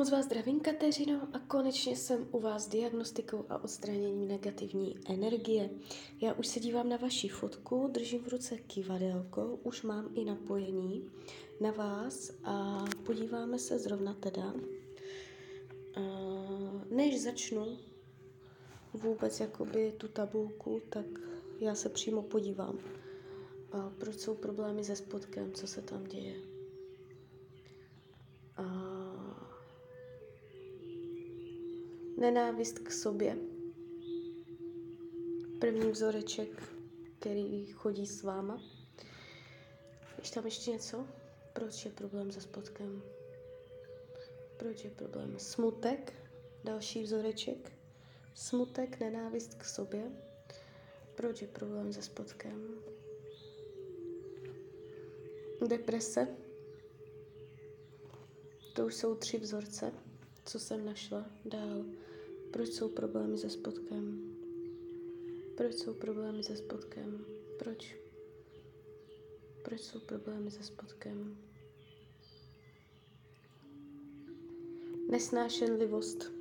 Moc vás zdravím, Kateřino, a konečně jsem u vás s diagnostikou a odstraněním negativní energie. Já už se dívám na vaši fotku, držím v ruce kivadelko, už mám i napojení na vás a podíváme se zrovna teda. Než začnu vůbec jakoby tu tabulku, tak já se přímo podívám, proč jsou problémy se spodkem, co se tam děje. Nenávist k sobě. První vzoreček, který chodí s váma. Ještě tam ještě něco? Proč je problém se spodkem? Proč je problém? Smutek, další vzoreček. Smutek, nenávist k sobě. Proč je problém se spodkem? Deprese. To už jsou tři vzorce, co jsem našla dál. Proč jsou problémy se spodkem? Proč jsou problémy se spodkem? Proč? Proč jsou problémy se spodkem? Nesnášenlivost.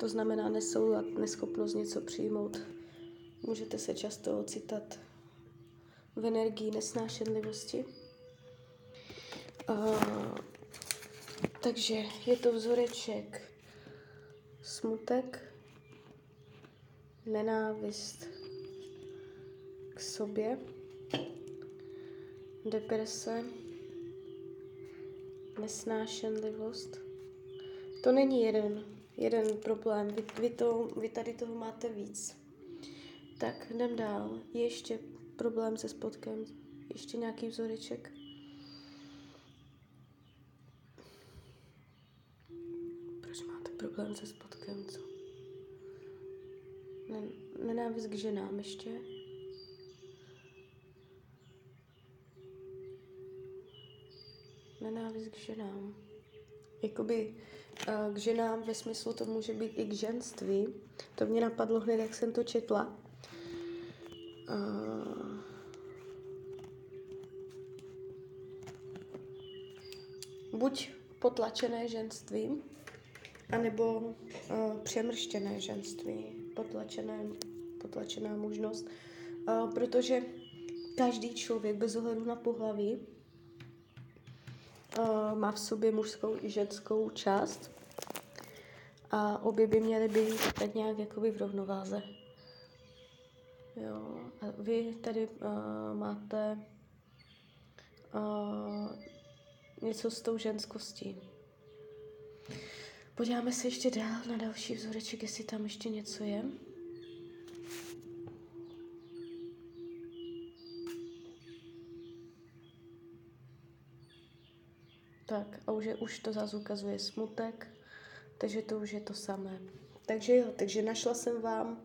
To znamená nesoulad, neschopnost něco přijmout. Můžete se často ocitat v energii nesnášenlivosti. Uh, takže je to vzoreček smutek, nenávist k sobě, deprese, nesnášenlivost. To není jeden, jeden problém, vy, vy, to, vy tady toho máte víc. Tak jdem dál. Ještě problém se spodkem, ještě nějaký vzoreček. Problém se spodkem, co? Nenávist k ženám ještě. Nenávist k ženám. Jakoby uh, k ženám ve smyslu to může být i k ženství. To mě napadlo hned, jak jsem to četla. Uh, buď potlačené ženstvím, anebo uh, přemrštěné ženství, potlačené, potlačená možnost, uh, protože každý člověk bez ohledu na pohlaví uh, má v sobě mužskou i ženskou část a obě by měly být tak nějak jakoby v rovnováze. Jo, a vy tady uh, máte uh, něco s tou ženskostí. Podíváme se ještě dál na další vzoreček, jestli tam ještě něco je. Tak a už, je, už to zase ukazuje smutek, takže to už je to samé. Takže jo, takže našla jsem vám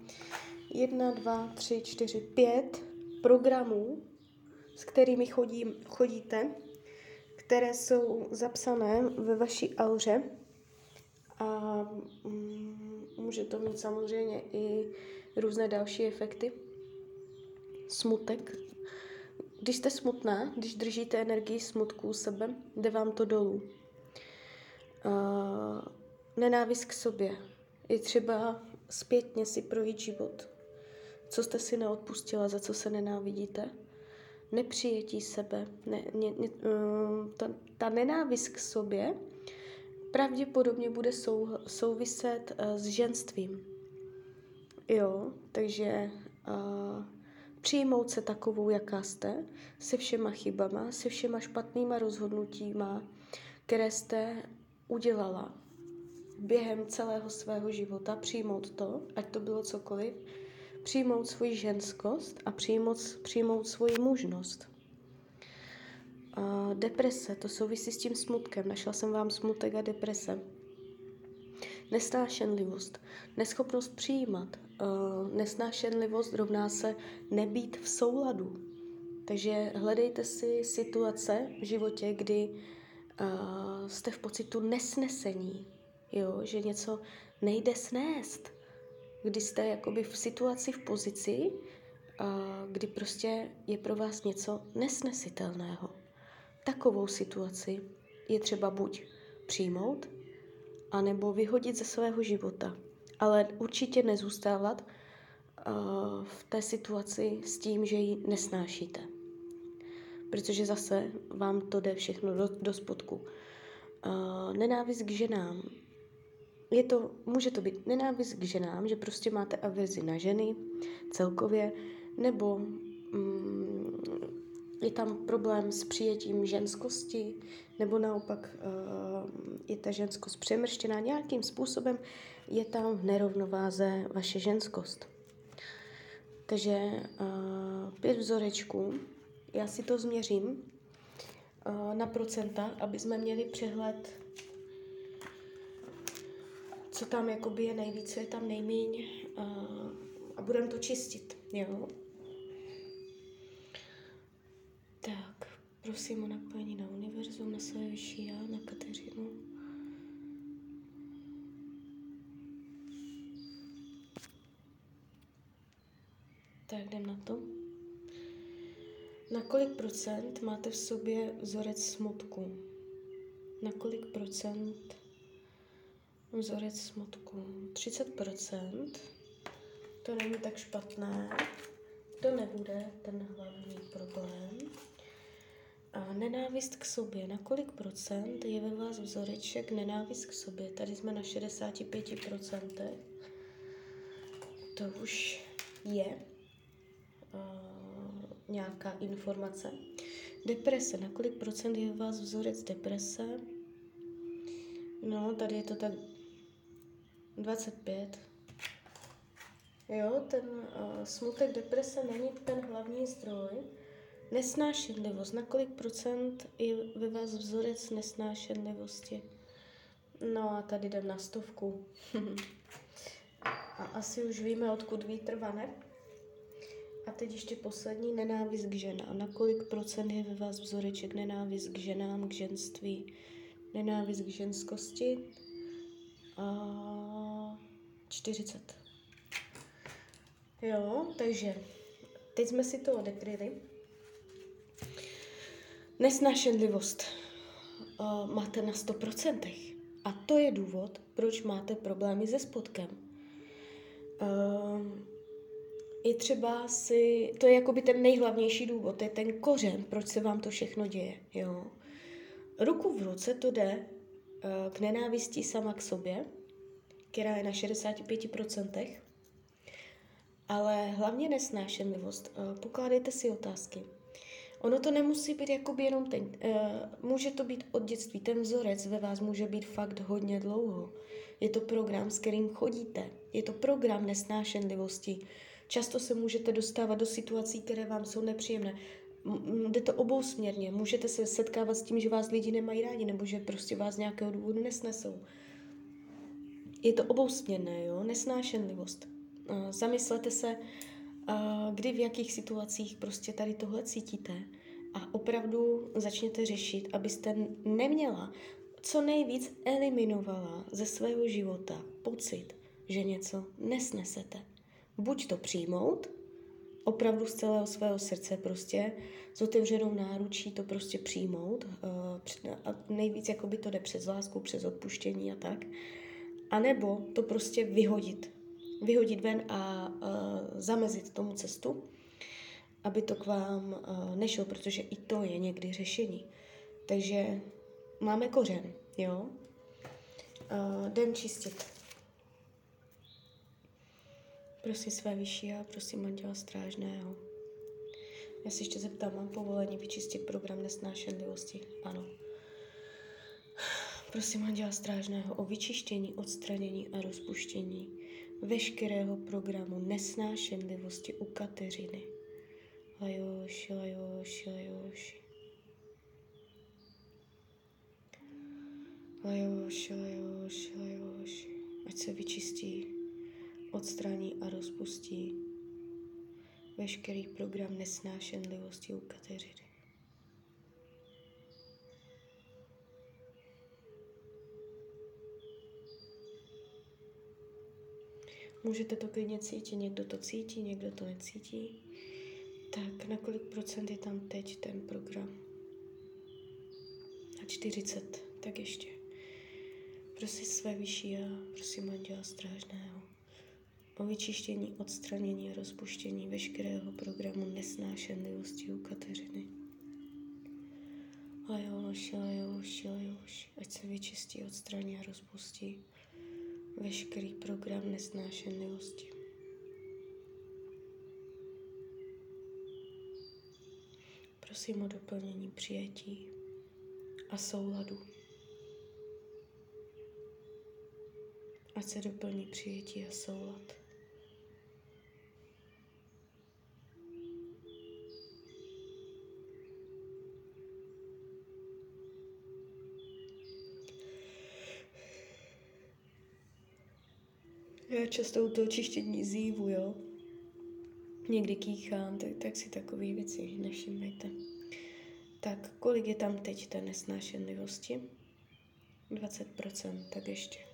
jedna, dva, tři, čtyři, pět programů, s kterými chodí, chodíte, které jsou zapsané ve vaší auře a mm, může to mít samozřejmě i různé další efekty. Smutek. Když jste smutná, když držíte energii smutku u sebe, jde vám to dolů. Nenávist k sobě. Je třeba zpětně si projít život. Co jste si neodpustila, za co se nenávidíte. Nepřijetí sebe. Ne, ne, ne, uh, ta, ta nenávist k sobě pravděpodobně bude sou, souviset uh, s ženstvím. Jo, takže uh, přijmout se takovou, jaká jste, se všema chybama, se všema špatnýma rozhodnutíma, které jste udělala během celého svého života, přijmout to, ať to bylo cokoliv, přijmout svoji ženskost a přijmout, přijmout svoji mužnost. Uh, deprese, to souvisí s tím smutkem. Našla jsem vám smutek a deprese. Nesnášenlivost, neschopnost přijímat. Uh, nesnášenlivost rovná se nebýt v souladu. Takže hledejte si situace v životě, kdy uh, jste v pocitu nesnesení, jo? že něco nejde snést. Kdy jste jakoby v situaci, v pozici, uh, kdy prostě je pro vás něco nesnesitelného takovou situaci je třeba buď přijmout, anebo vyhodit ze svého života. Ale určitě nezůstávat uh, v té situaci s tím, že ji nesnášíte. Protože zase vám to jde všechno do, do spodku. Uh, nenávist k ženám. Je to, může to být nenávist k ženám, že prostě máte averzi na ženy celkově, nebo mm, je tam problém s přijetím ženskosti, nebo naopak uh, je ta ženskost přemrštěná nějakým způsobem, je tam v nerovnováze vaše ženskost. Takže uh, pět vzorečků, já si to změřím uh, na procenta, aby jsme měli přehled, co tam jakoby je nejvíc, co je tam nejméně a budeme to čistit, jo. Tak, prosím o napojení na univerzum, na své vyšší já, na Kateřinu. Tak jdem na to. Na kolik procent máte v sobě vzorec smutku? Na kolik procent vzorec smutku? 30 procent. To není tak špatné. To nebude ten hlavní problém. A nenávist k sobě. Na kolik procent je ve vás vzoreček nenávist k sobě? Tady jsme na 65 procentech. To už je uh, nějaká informace. Deprese. Na kolik procent je ve vás vzorec deprese? No, tady je to tak 25. Jo, ten uh, smutek deprese není ten hlavní zdroj, Nesnášenlivost. Na kolik procent je ve vás vzorec nesnášenlivosti? No a tady jdem na stovku. a asi už víme, odkud vítr vane. A teď ještě poslední, nenávist k ženám. Na kolik procent je ve vás vzoreček nenávist k ženám, k ženství, nenávist k ženskosti? A 40. Jo, takže teď jsme si to odekryli. Nesnášenlivost uh, máte na 100%. A to je důvod, proč máte problémy se spodkem. Uh, je třeba si, to je jakoby ten nejhlavnější důvod, to je ten kořen, proč se vám to všechno děje. Jo? Ruku v ruce to jde uh, k nenávistí sama k sobě, která je na 65%, ale hlavně nesnášenlivost. Uh, pokládejte si otázky. Ono to nemusí být jakoby jenom ten, uh, může to být od dětství, ten vzorec ve vás může být fakt hodně dlouho. Je to program, s kterým chodíte. Je to program nesnášenlivosti. Často se můžete dostávat do situací, které vám jsou nepříjemné. Jde to obousměrně. Můžete se setkávat s tím, že vás lidi nemají rádi, nebo že prostě vás nějakého důvodu nesnesou. Je to obousměrné, jo? Nesnášenlivost. Uh, zamyslete se, kdy v jakých situacích prostě tady tohle cítíte a opravdu začněte řešit, abyste neměla co nejvíc eliminovala ze svého života pocit, že něco nesnesete. Buď to přijmout, opravdu z celého svého srdce prostě, s otevřenou náručí to prostě přijmout eh, a nejvíc jako by to jde přes lásku, přes odpuštění a tak. A nebo to prostě vyhodit vyhodit ven a uh, zamezit tomu cestu, aby to k vám uh, nešlo, protože i to je někdy řešení. Takže máme kořen, jo? Uh, jdem čistit. Prosím své vyšší a prosím manžela strážného. Já se ještě zeptám, mám povolení vyčistit program nesnášenlivosti? Ano. Prosím manžela strážného o vyčištění, odstranění a rozpuštění veškerého programu nesnášenlivosti u Kateřiny. Lajoši, lajoši, lajoši. Lajoši, lajoši, lajoši. Ať se vyčistí, odstraní a rozpustí veškerý program nesnášenlivosti u Kateřiny. Můžete to klidně cítit, někdo to cítí, někdo to necítí. Tak na kolik procent je tam teď ten program? Na 40, tak ještě. Prosím své vyšší a prosím Anděla Strážného o vyčištění, odstranění a rozpuštění veškerého programu nesnášenlivosti u Kateřiny. Lajoš, lajoš, lajoš, ať se vyčistí, odstraní a rozpustí veškerý program nesnášenlivosti. Prosím o doplnění přijetí a souladu. Ať se doplní přijetí a soulad. Často u toho čištění zívu, jo. Někdy kýchám, tak, tak si takové věci nevšimněte. Tak, kolik je tam teď té nesnášenlivosti? 20%, tak ještě.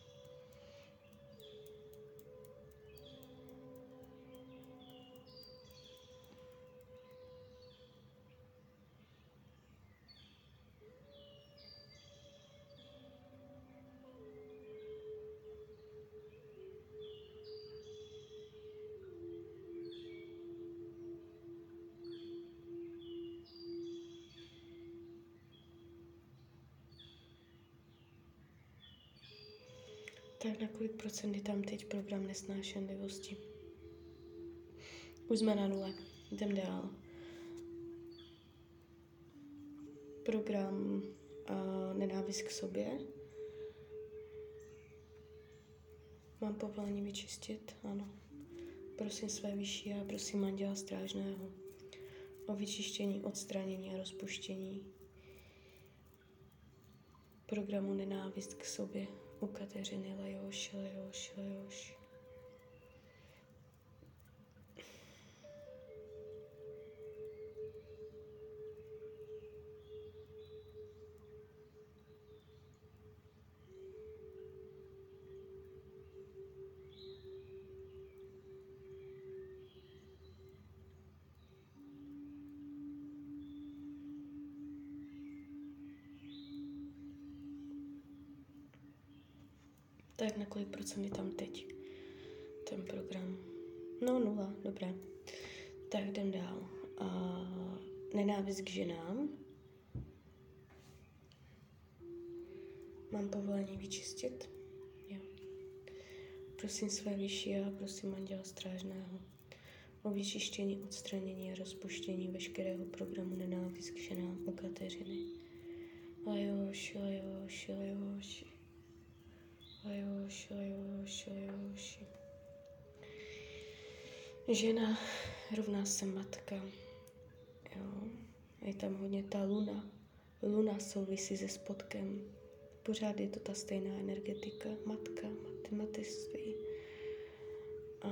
Tak na kolik procent je tam teď program nesnášenlivosti? Už jsme na nule. Jdem dál. Program uh, nenávist k sobě. Mám povolení vyčistit? Ano. Prosím své vyšší a prosím Anděla Strážného o vyčištění, odstranění a rozpuštění programu nenávist k sobě u Kateřiny Lejoš, Lejoš, Lejoš. Tak na kolik procent je tam teď ten program? No nula, dobré. Tak jdem dál. Uh, nenávist k ženám. Mám povolení vyčistit? Jo. Prosím své vyšší a prosím Anděla Strážného o vyčištění, odstranění a rozpuštění veškerého programu nenávist k ženám u Kateřiny. Lajoš, lajoš, lajoš. Žena rovná se matka. Jo. Je tam hodně ta luna. Luna souvisí se spodkem. Pořád je to ta stejná energetika. Matka, matematický. A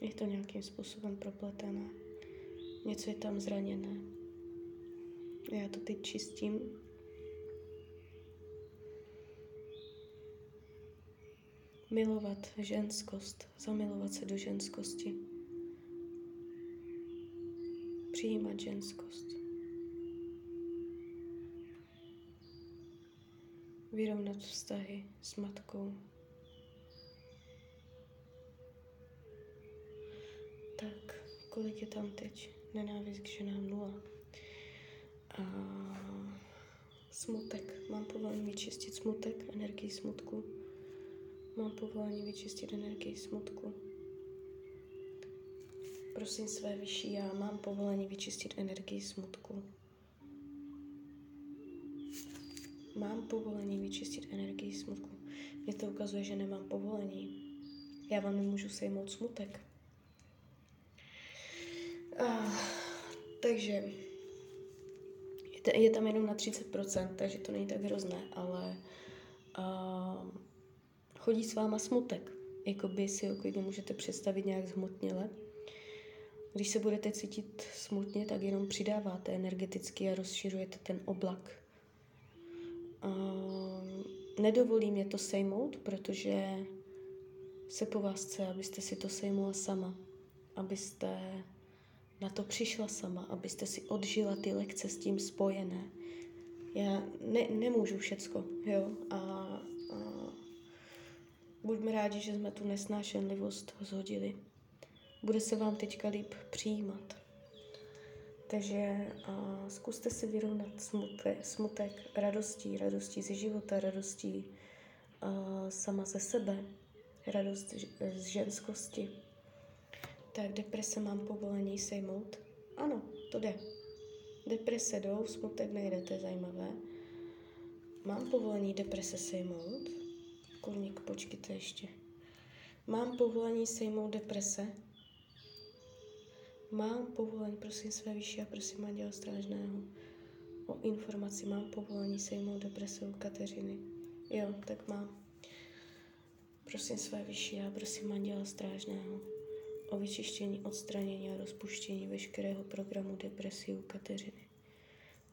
je to nějakým způsobem propletené. Něco je tam zraněné. Já to teď čistím milovat ženskost, zamilovat se do ženskosti, přijímat ženskost, vyrovnat vztahy s matkou. Tak, kolik je tam teď? Nenávist k ženám nula. A smutek. Mám povolení vyčistit smutek, energii smutku. Mám povolení vyčistit energii smutku. Prosím své vyšší já, mám povolení vyčistit energii smutku. Mám povolení vyčistit energii smutku. Mě to ukazuje, že nemám povolení. Já vám nemůžu sejmout smutek. Uh, takže je tam jenom na 30%, takže to není tak hrozné, ale uh, chodí s váma smutek. Jakoby si ho klidně můžete představit nějak zhmotněle. Když se budete cítit smutně, tak jenom přidáváte energeticky a rozšiřujete ten oblak. A nedovolím je to sejmout, protože se po vás chce, abyste si to sejmula sama. Abyste na to přišla sama, abyste si odžila ty lekce s tím spojené. Já ne, nemůžu všecko, jo, a, a buďme rádi, že jsme tu nesnášenlivost zhodili. Bude se vám teďka líp přijímat. Takže a, zkuste si vyrovnat smutek, smutek radostí, radostí ze života, radostí a, sama ze sebe, radost z ženskosti. Tak deprese mám povolení sejmout? Ano, to jde. Deprese jdou, smutek nejde, to je zajímavé. Mám povolení deprese sejmout? Kurník, počkejte ještě. Mám povolení sejmout deprese? Mám povolení, prosím své vyšší a prosím Anděla Strážného o informaci. Mám povolení sejmout deprese u Kateřiny. Jo, tak mám. Prosím své vyšší a prosím Anděla Strážného o vyčištění, odstranění a rozpuštění veškerého programu depresí u Kateřiny.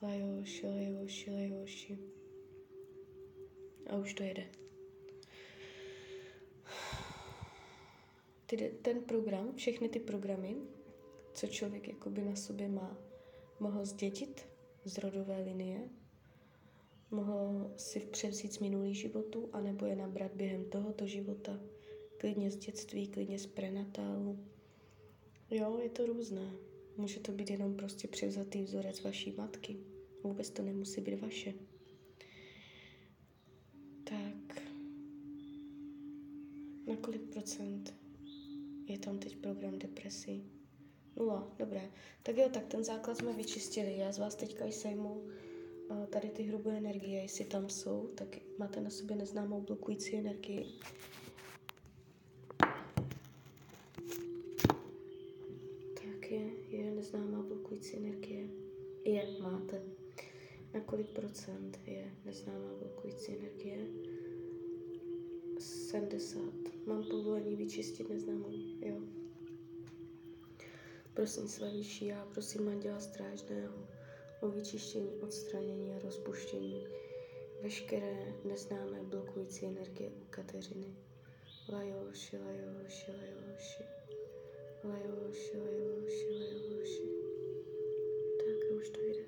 Lajoši, lajoši, lajoši. A už to jede. Ty, ten program, všechny ty programy, co člověk jakoby na sobě má, mohl zdědit z rodové linie, mohl si převzít z minulých životů, anebo je nabrat během tohoto života, klidně z dětství, klidně z prenatálu. Jo, je to různé. Může to být jenom prostě převzatý vzorec vaší matky. Vůbec to nemusí být vaše. Tak. Na kolik procent je tam teď program depresí? Nula, dobré. Tak jo, tak ten základ jsme vyčistili. Já z vás teďka sejmu uh, tady ty hrubé energie, jestli tam jsou, tak máte na sobě neznámou blokující energii. Tak je, je neznámá blokující energie. Je, máte. Na kolik procent je neznámá blokující energie? 70. Mám povolení vyčistit neznámou, jo. Prosím své vyšší já, prosím Anděla Strážného o vyčištění, odstranění a rozpuštění veškeré neznámé blokující energie u Kateřiny. Lajoši, lajoši, lajoši. Lajoši, lajoši, lajoši. Tak už to jde.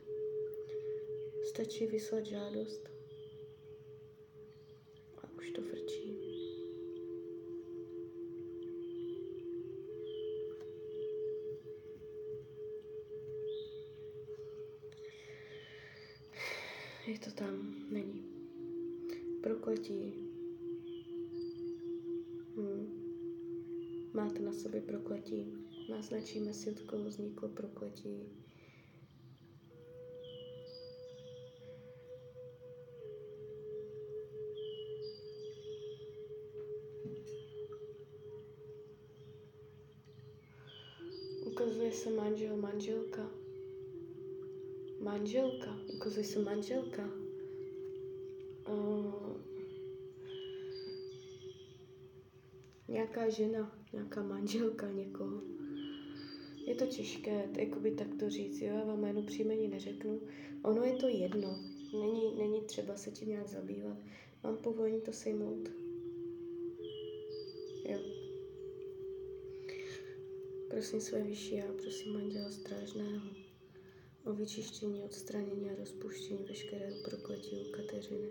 Stačí vyslat žádost tam, není. Prokletí. Hmm. Máte na sobě prokletí. Naznačíme koho vzniklo prokletí. Ukazuje se manžel, manželka. Manželka, ukazuje se manželka. Nějaká žena, nějaká manželka někoho. Je to těžké, jakoby tak to říct, jo, já vám jméno příjmení neřeknu. Ono je to jedno, není, není třeba se tím nějak zabývat. Mám povolení to sejmout. Jo. Prosím své vyšší a prosím Anděla Strážného o vyčištění, odstranění a rozpuštění veškerého prokletí u Kateřiny.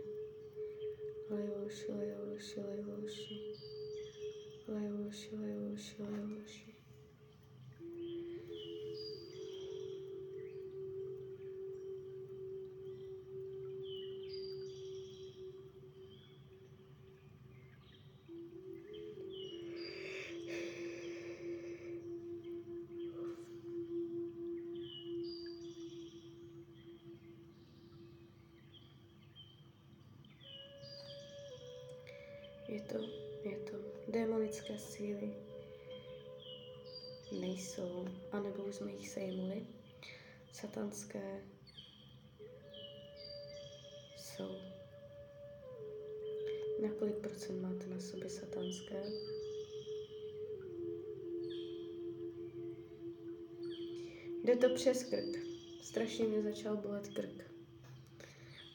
Lajoši, lajoši, lajoši. Lajoši, lajoši, lajoši. Je nejsou, anebo už jsme jich sejmuli. Satanské jsou. Na kolik procent máte na sobě satanské? Jde to přes krk. Strašně mě začal bolet krk.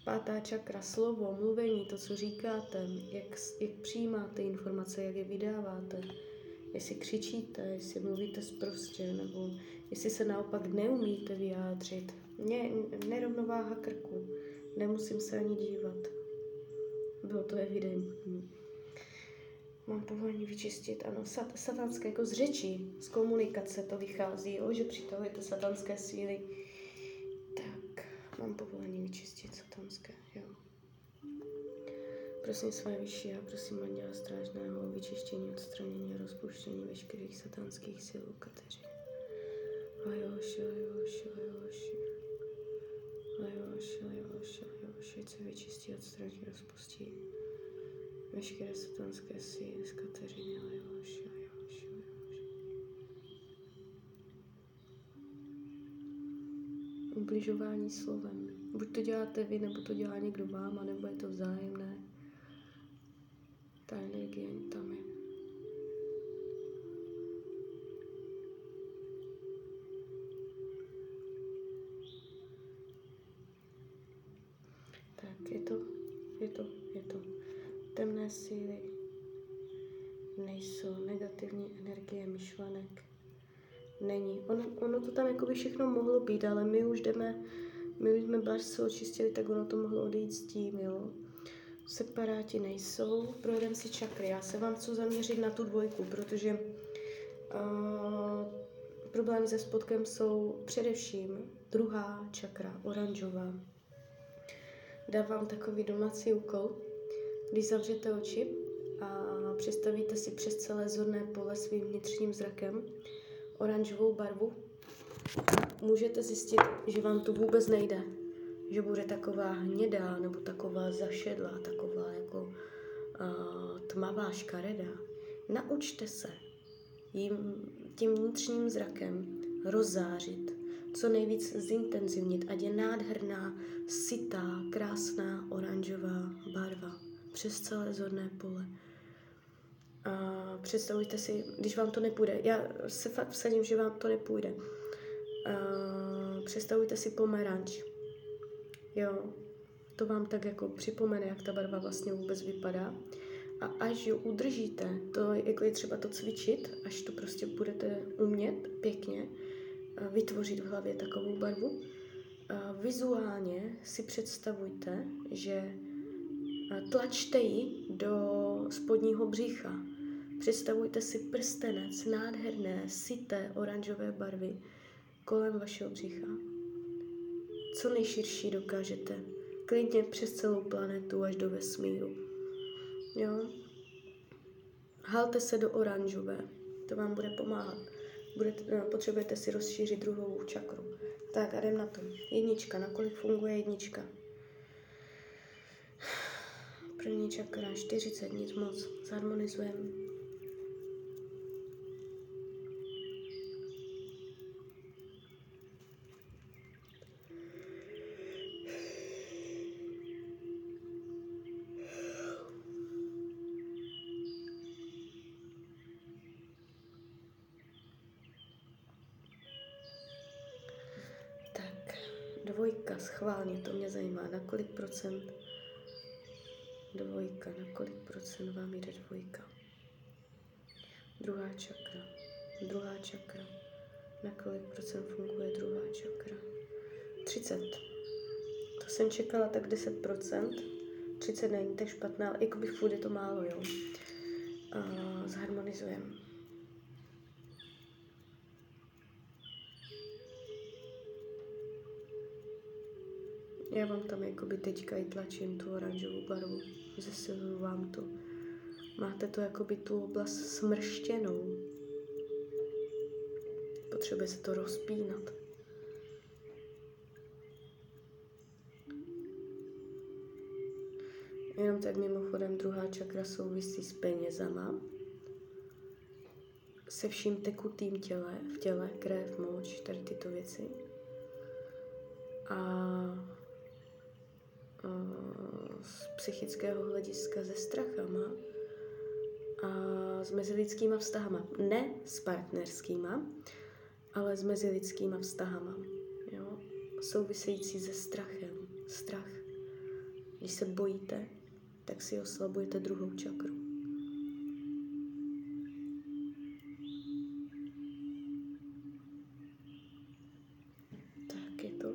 Pátá čakra, slovo, mluvení, to, co říkáte, jak, jak přijímáte informace, jak je vydáváte, jestli křičíte, jestli mluvíte zprostě, nebo jestli se naopak neumíte vyjádřit. Mě nerovnováha krku, nemusím se ani dívat. Bylo to evidentní. Mám povolení vyčistit, ano, sat, satanské, jako z řečí, z komunikace to vychází, jo, že přitahujete satanské síly. Tak, mám povolení vyčistit satanské, jo. Prosím své vyšší a prosím Anděla Strážného o vyčištění, odstranění a rozpuštění veškerých satanských sil u Kateřiny. Ajoši, ajoši, ajoši. Ajoši, ajoši, ajoši. Ať se vyčistí, odstraní, rozpustí veškeré satanské síly z Kateřiny. Ajoši, ajoši, ajoši. Ubližování slovem. Buď to děláte vy, nebo to dělá někdo vám, anebo je to vzájemné ta energie tam je. Tak, je to, to, je to. Temné síly nejsou, negativní energie myšlenek není. Ono, ono to tam jako by všechno mohlo být, ale my už jdeme, my už jsme se očistili, tak ono to mohlo odejít s tím, jo separáti nejsou. Projedeme si čakry. Já se vám chci zaměřit na tu dvojku, protože uh, problémy se spodkem jsou především druhá čakra, oranžová. Dávám takový domácí úkol, když zavřete oči a představíte si přes celé zorné pole svým vnitřním zrakem oranžovou barvu, můžete zjistit, že vám to vůbec nejde že bude taková hnědá nebo taková zašedlá, taková jako uh, tmavá škaredá. Naučte se jim, tím vnitřním zrakem rozzářit, co nejvíc zintenzivnit, ať je nádherná, sitá, krásná, oranžová barva přes celé zorné pole. A představujte si, když vám to nepůjde, já se fakt vsadím, že vám to nepůjde. A představujte si pomeranč, Jo, to vám tak jako připomene, jak ta barva vlastně vůbec vypadá. A až ji udržíte, to jako je třeba to cvičit, až to prostě budete umět pěkně vytvořit v hlavě takovou barvu. A vizuálně si představujte, že tlačte ji do spodního břicha. Představujte si prstenec nádherné, sité oranžové barvy kolem vašeho břicha co nejširší dokážete. Klidně přes celou planetu až do vesmíru. Jo? Halte se do oranžové, to vám bude pomáhat. Budete, no, potřebujete si rozšířit druhou čakru. Tak a jdem na to. Jednička, na kolik funguje jednička? První čakra, 40, nic moc. Zharmonizujeme. Dvojka, schválně, to mě zajímá. Na kolik procent? Dvojka, na kolik procent vám jde dvojka? Druhá čakra. Druhá čakra. Na kolik procent funguje druhá čakra? 30. To jsem čekala tak 10 procent. 30 není tak špatná, ale jako by je to málo, jo. Uh, zharmonizujeme. Já vám tam jakoby teďka i tlačím tu oranžovou barvu, zesiluju vám to. Máte to jakoby tu oblast smrštěnou. Potřebuje se to rozpínat. Jenom tak mimochodem druhá čakra souvisí s penězama, se vším tekutým těle, v těle, krev, moč, tady tyto věci. A psychického hlediska se strachama a s mezilidskýma vztahama. Ne s partnerskýma, ale s mezilidskýma vztahama. Jo? Související se strachem. Strach. Když se bojíte, tak si oslabujete druhou čakru. Tak je to.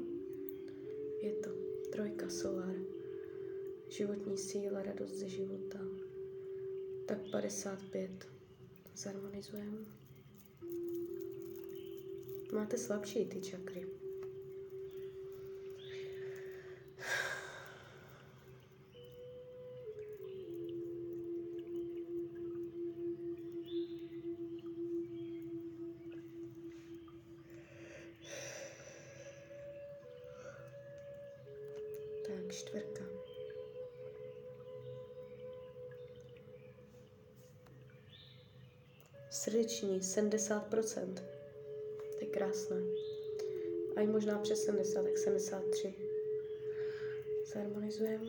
Je to trojka sola. Životní síla, radost ze života. Tak 55. Zharmonizujeme. Máte slabší ty čakry. Tak, čtvrka. Srdeční, 70%. To je krásné. A i možná přes 70, tak 73. Zharmonizujeme.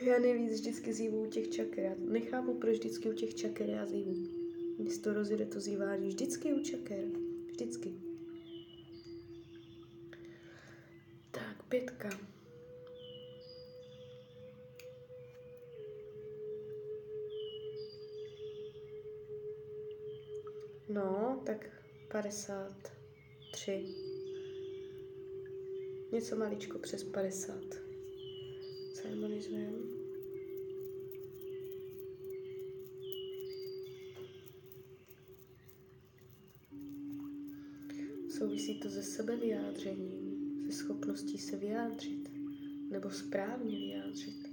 Já nejvíc vždycky zývu u těch čaker. Já nechápu, proč vždycky u těch čaker já zývu. Když to rozjede to zývání. Vždycky u čaker. Vždycky. Tak, pětka. No, tak 53. Něco maličko přes 50. Harmonizujeme. Souvisí to se sebevyjádřením, se schopností se vyjádřit nebo správně vyjádřit.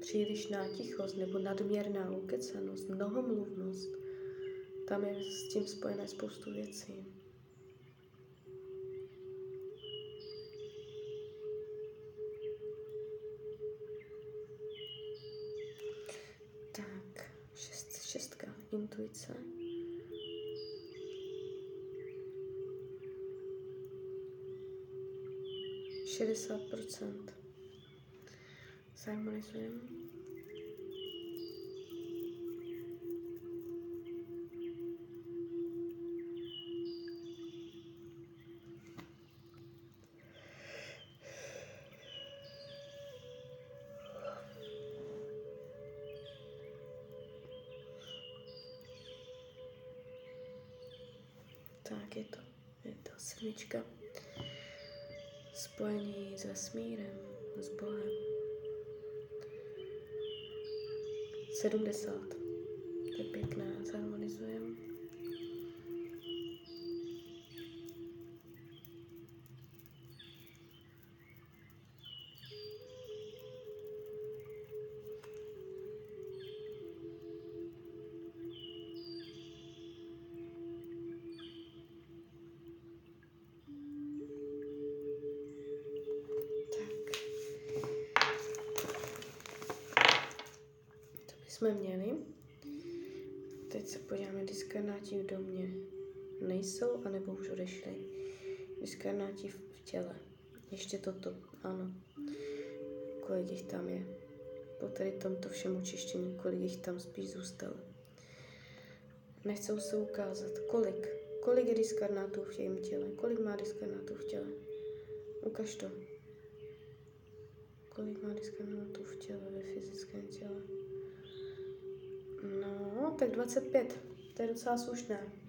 Přílišná tichost nebo nadměrná ukecanost, mnohomluvnost, tam je s tím spojené spoustu věcí. Intuice. Šedesát procent. Zharmonizujeme. Tak je to, je to sedmička. Spojení s vesmírem, s Bohem. 70. To je pěkné, zharmonizujeme. V v těle. Ještě toto, ano. Kolik jich tam je? Po tady tomto všem očištění, kolik jich tam spíš zůstalo. Nechcou se ukázat. Kolik? Kolik je diskarnátů v jejím těle? Kolik má diskarnátů v těle? Ukaž to. Kolik má diskarnátů v těle, ve fyzickém těle? No, tak 25. To je docela slušné.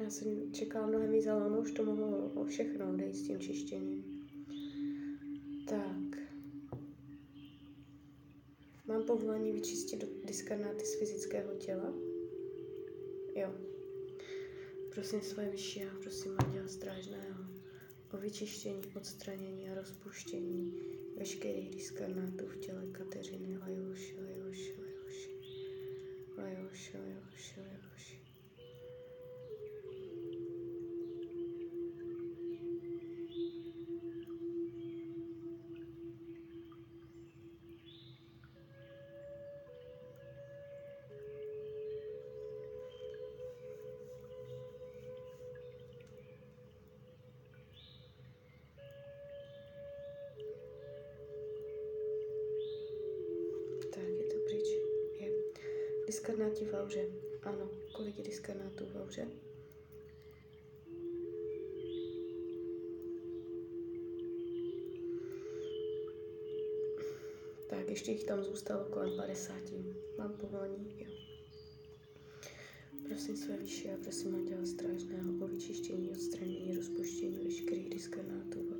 Já jsem čekala mnohem víc, ale ono už to mohlo o všechno dejít s tím čištěním. Tak. Mám povolení vyčistit diskarnáty z fyzického těla? Jo. Prosím své vyšší a prosím Anděla Strážného o vyčištění, odstranění a rozpuštění veškerých diskarnátů v těle Kateřiny Lajoši, Lajoši, Lajoši, Lajoši, Lajoši, Lajoši. diskarnáti v auře. Ano, kolik je diskarnátů v auře? Tak, ještě jich tam zůstalo kolem 50. Mám povolení, jo. Prosím své vyšší a prosím Anděla Strážného o vyčištění, odstranění, rozpuštění veškerých diskarnátů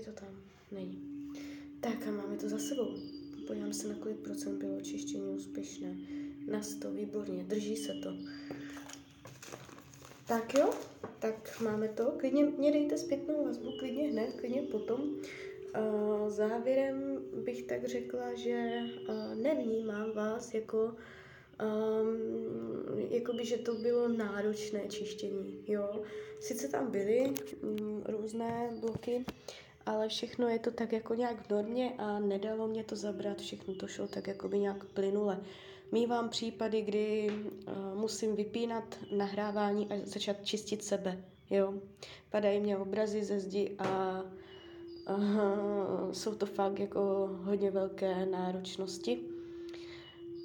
Je to tam? Není. Tak a máme to za sebou. Podívám se, na kolik procent bylo čištění úspěšné. Na 100, výborně, drží se to. Tak jo, tak máme to. Klidně mě dejte zpětnou vazbu, klidně hned, klidně potom. Uh, závěrem bych tak řekla, že uh, nevnímám vás jako um, jakoby, že to bylo náročné čištění, jo. Sice tam byly um, různé bloky, ale všechno je to tak jako nějak v normě a nedalo mě to zabrat, všechno to šlo tak jako by nějak plynule. Mývám případy, kdy uh, musím vypínat nahrávání a začat čistit sebe, jo. Padají mě obrazy ze zdi a uh, jsou to fakt jako hodně velké náročnosti.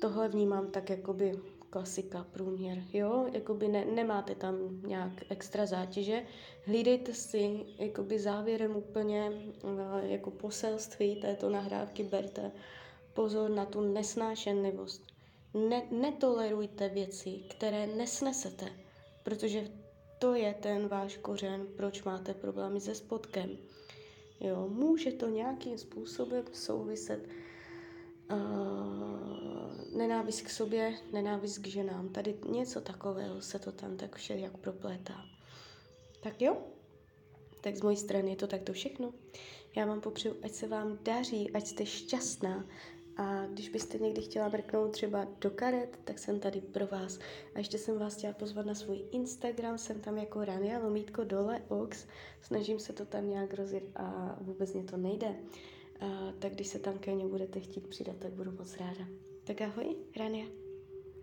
Tohle vnímám tak jakoby klasika, průměr, jo, jakoby ne, nemáte tam nějak extra zátěže, hlídejte si, jakoby závěrem úplně eh, jako poselství této nahrávky berte pozor na tu nesnášenlivost. Ne, netolerujte věci, které nesnesete, protože to je ten váš kořen, proč máte problémy se spodkem. Jo, může to nějakým způsobem souviset uh, nenávist k sobě, nenávist k ženám. Tady něco takového se to tam tak všelijak proplétá. Tak jo? Tak z mojí strany je to takto všechno. Já vám popřeju, ať se vám daří, ať jste šťastná. A když byste někdy chtěla mrknout třeba do karet, tak jsem tady pro vás. A ještě jsem vás chtěla pozvat na svůj Instagram, jsem tam jako Rania, lomítko dole, ox. Snažím se to tam nějak rozjet a vůbec mě to nejde tak když se tam ke mně budete chtít přidat, tak budu moc ráda. Tak ahoj, Rania.